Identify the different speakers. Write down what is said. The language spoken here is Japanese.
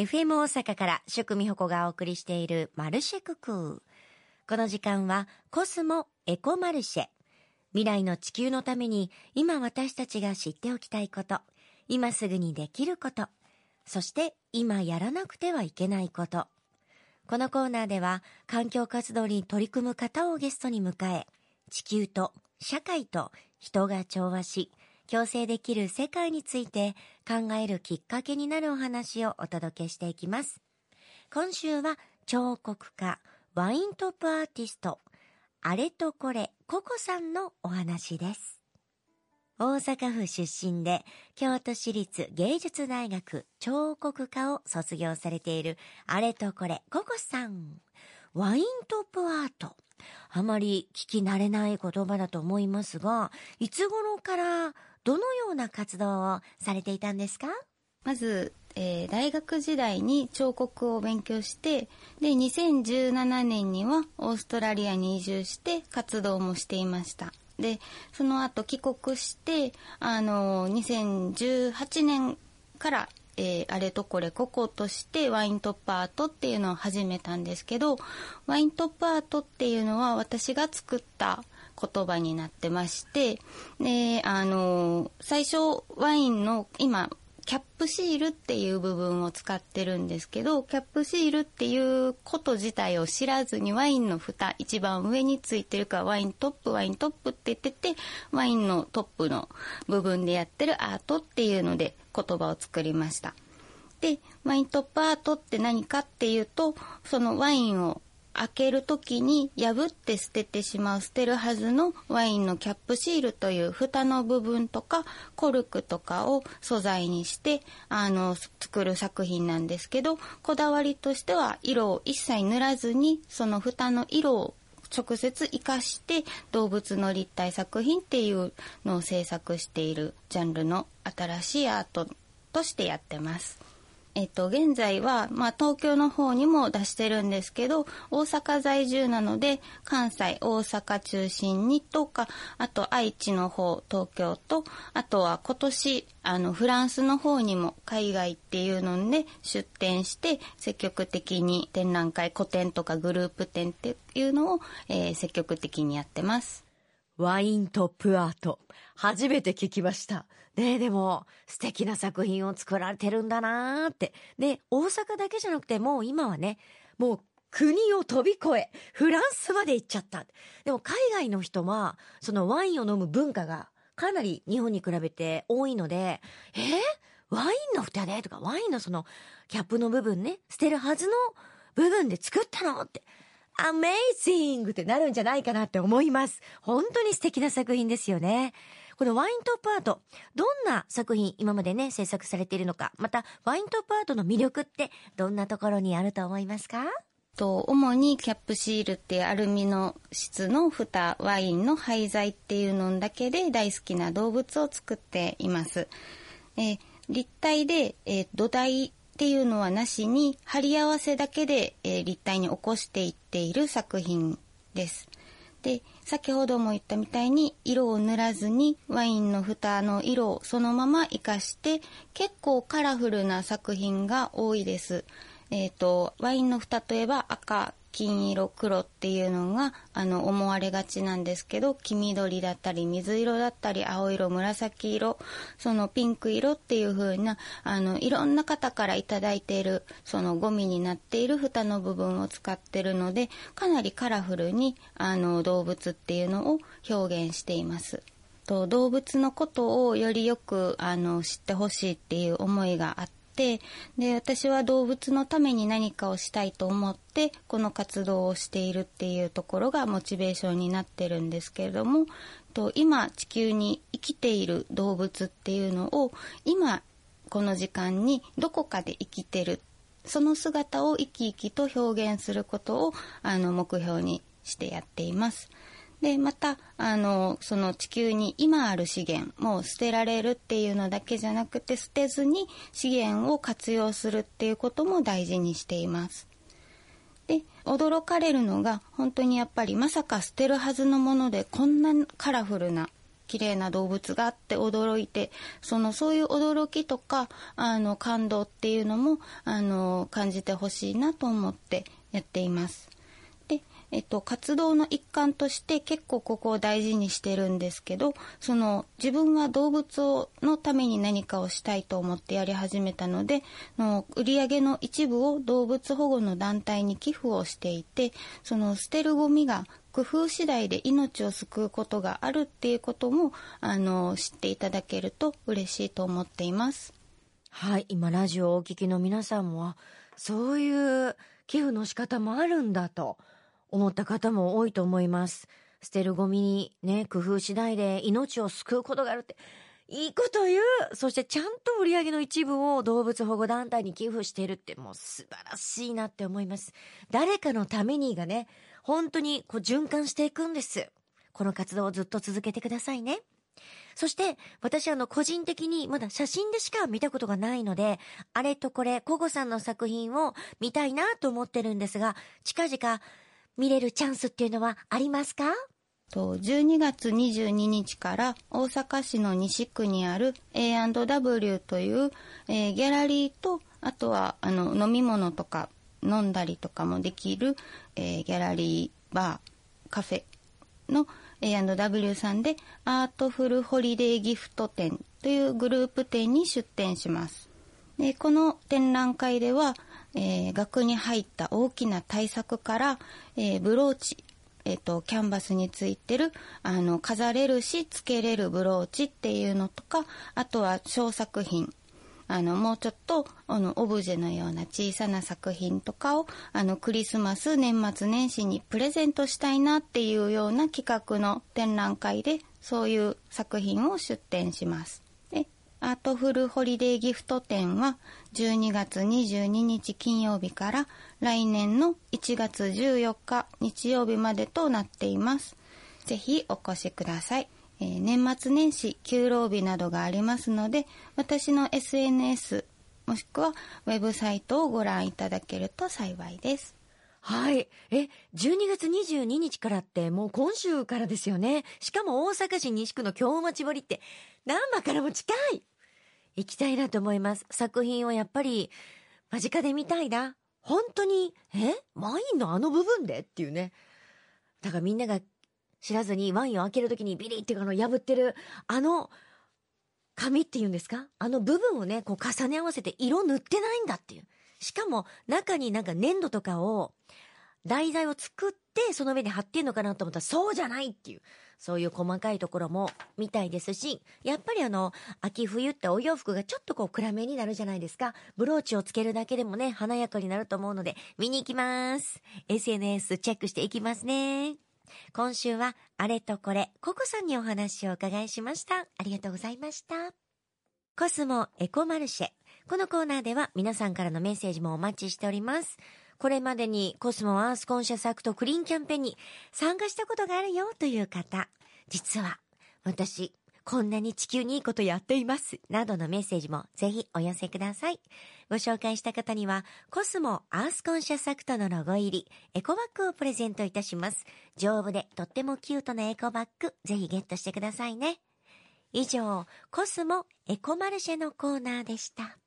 Speaker 1: FM 大阪から宿美穂子がお送りしているマルシェククー。この時間はコスモエコマルシェ。未来の地球のために今私たちが知っておきたいこと、今すぐにできること、そして今やらなくてはいけないこと。このコーナーでは環境活動に取り組む方をゲストに迎え、地球と社会と人が調和し、共生できる世界について考えるきっかけになるお話をお届けしていきます。今週は彫刻家、ワイントップアーティスト、あれとこれ、ココさんのお話です。大阪府出身で京都市立芸術大学彫刻科を卒業されているあれとこれココさん。ワイントップアート。あまり聞き慣れない言葉だと思いますが、いつ頃からどのような活動をされていたんですか？
Speaker 2: まず、えー、大学時代に彫刻を勉強してで2017年にはオーストラリアに移住して活動もしていました。でその後帰国してあの2018年からえー、あれとこれこことしてワイントップアートっていうのを始めたんですけどワイントップアートっていうのは私が作った言葉になってましてであの最初ワインの今キャップシールっていう部分を使ってるんですけどキャップシールっていうこと自体を知らずにワインの蓋一番上についてるからワイントップワイントップって言っててワインのトップの部分でやってるアートっていうので言葉を作りました。でワイントップアートって何かっていうとそのワインを開ける時に破って捨ててしまう捨てるはずのワインのキャップシールという蓋の部分とかコルクとかを素材にしてあの作る作品なんですけどこだわりとしては色を一切塗らずにその蓋の色を直接活かして動物の立体作品っていうのを制作しているジャンルの新しいアートとしてやってます。えっと、現在は、まあ、東京の方にも出してるんですけど、大阪在住なので、関西、大阪中心にとか、あと愛知の方、東京と、あとは今年、あの、フランスの方にも海外っていうので出展して、積極的に展覧会、個展とかグループ展っていうのを、えー、積極的にやってます。
Speaker 1: ワイントップアート。初めて聞きました。ねでも、素敵な作品を作られてるんだなーって。で、大阪だけじゃなくて、もう今はね、もう国を飛び越え、フランスまで行っちゃった。でも海外の人は、そのワインを飲む文化がかなり日本に比べて多いので、えー、ワインの蓋でとか、ワインのそのキャップの部分ね、捨てるはずの部分で作ったの？って。アメイジングってなるんじゃないかなって思います。本当に素敵な作品ですよね。このワイントップアート、どんな作品今までね、制作されているのか、またワイントップアートの魅力ってどんなところにあると思いますか？
Speaker 2: と主にキャップシールってアルミの質の蓋ワインの廃材っていうのだけで大好きな動物を作っています。え、立体で、え、土台っていうのはなしに貼り合わせだけで、えー、立体に起こしていっている作品です。で先ほども言ったみたいに色を塗らずにワインの蓋の色をそのまま活かして結構カラフルな作品が多いです。えっ、ー、とワインの蓋といえば赤金色黒っていうのがあの思われがちなんですけど黄緑だったり水色だったり青色紫色そのピンク色っていう風なあのいろんな方から頂いているそのゴミになっている蓋の部分を使ってるのでかなりカラフルにあの動物っていうのを表現しています。と動物のことをよりよくあの知ってほしいっていう思いがあっててで私は動物のために何かをしたいと思ってこの活動をしているっていうところがモチベーションになってるんですけれどもと今地球に生きている動物っていうのを今この時間にどこかで生きてるその姿を生き生きと表現することをあの目標にしてやっています。でまたあのその地球に今ある資源もう捨てられるっていうのだけじゃなくて捨てずに資源を活用するっていうことも大事にしています。で驚かれるのが本当にやっぱりまさか捨てるはずのものでこんなカラフルな綺麗な動物があって驚いてそのそういう驚きとかあの感動っていうのもあの感じてほしいなと思ってやっています。えっと、活動の一環として結構ここを大事にしてるんですけどその自分は動物のために何かをしたいと思ってやり始めたのでの売り上げの一部を動物保護の団体に寄付をしていてその捨てるゴミが工夫次第で命を救うことがあるっていうこともあの知っていただけると嬉しいと思っています。
Speaker 1: はい、今ラジオをお聞きの皆さんもそういう寄付の仕方もあるんだと思った方も多いと思います。捨てるゴミにね、工夫次第で命を救うことがあるって、いいこと言うそしてちゃんと売り上げの一部を動物保護団体に寄付しているってもう素晴らしいなって思います。誰かのためにがね、本当にこう循環していくんです。この活動をずっと続けてくださいね。そして、私あの、個人的にまだ写真でしか見たことがないので、あれとこれ、コゴさんの作品を見たいなと思ってるんですが、近々見れるチャンスっていうのはありますか？
Speaker 2: と12月22日から大阪市の西区にある A&W という、え、ギャラリーとあとはあの飲み物とか飲んだりとかもできる、え、ギャラリーバーカフェの A&W さんでアートフルホリデーギフト展というグループ展に出展します。でこの展覧会では、えー、額に入った大きな大作から、えー、ブローチ、えーと、キャンバスについてるあの飾れるしつけれるブローチっていうのとかあとは小作品あのもうちょっとあのオブジェのような小さな作品とかをあのクリスマス年末年始にプレゼントしたいなっていうような企画の展覧会でそういう作品を出展します。アートフルホリデーギフト展は12月22日金曜日から来年の1月14日日曜日までとなっています。ぜひお越しください。えー、年末年始休労日などがありますので私の SNS もしくはウェブサイトをご覧いただけると幸いです。
Speaker 1: はい。え、12月22日からってもう今週からですよね。しかも大阪市西区の京町堀って難波からも近い行きたいなと思います。作品をやっぱり間近で見たいな。本当に、えワインのあの部分で？っていうね。だからみんなが知らずにワインを開けるときにビリってあの破ってる、あの、紙っていうんですか？あの部分をね、こう重ね合わせて色塗ってないんだっていう。しかも中になんか粘土とかを、題材を作ってその上に貼ってんのかなと思ったらそうじゃないっていう。そういう細かいところも見たいですし、やっぱりあの、秋冬ってお洋服がちょっとこう暗めになるじゃないですか。ブローチをつけるだけでもね、華やかになると思うので、見に行きます。SNS チェックしていきますね。今週はあれとこれ、ココさんにお話をお伺いしました。ありがとうございました。コスモエコマルシェ。このコーナーでは皆さんからのメッセージもお待ちしております。これまでにコスモアースコンシャスアクトクリーンキャンペーンに参加したことがあるよという方、実は私、こんなに地球にいいことやっています。などのメッセージもぜひお寄せください。ご紹介した方には、コスモアースコンシャスアクトのロゴ入り、エコバッグをプレゼントいたします。丈夫でとってもキュートなエコバッグ、ぜひゲットしてくださいね。以上、コスモエコマルシェのコーナーでした。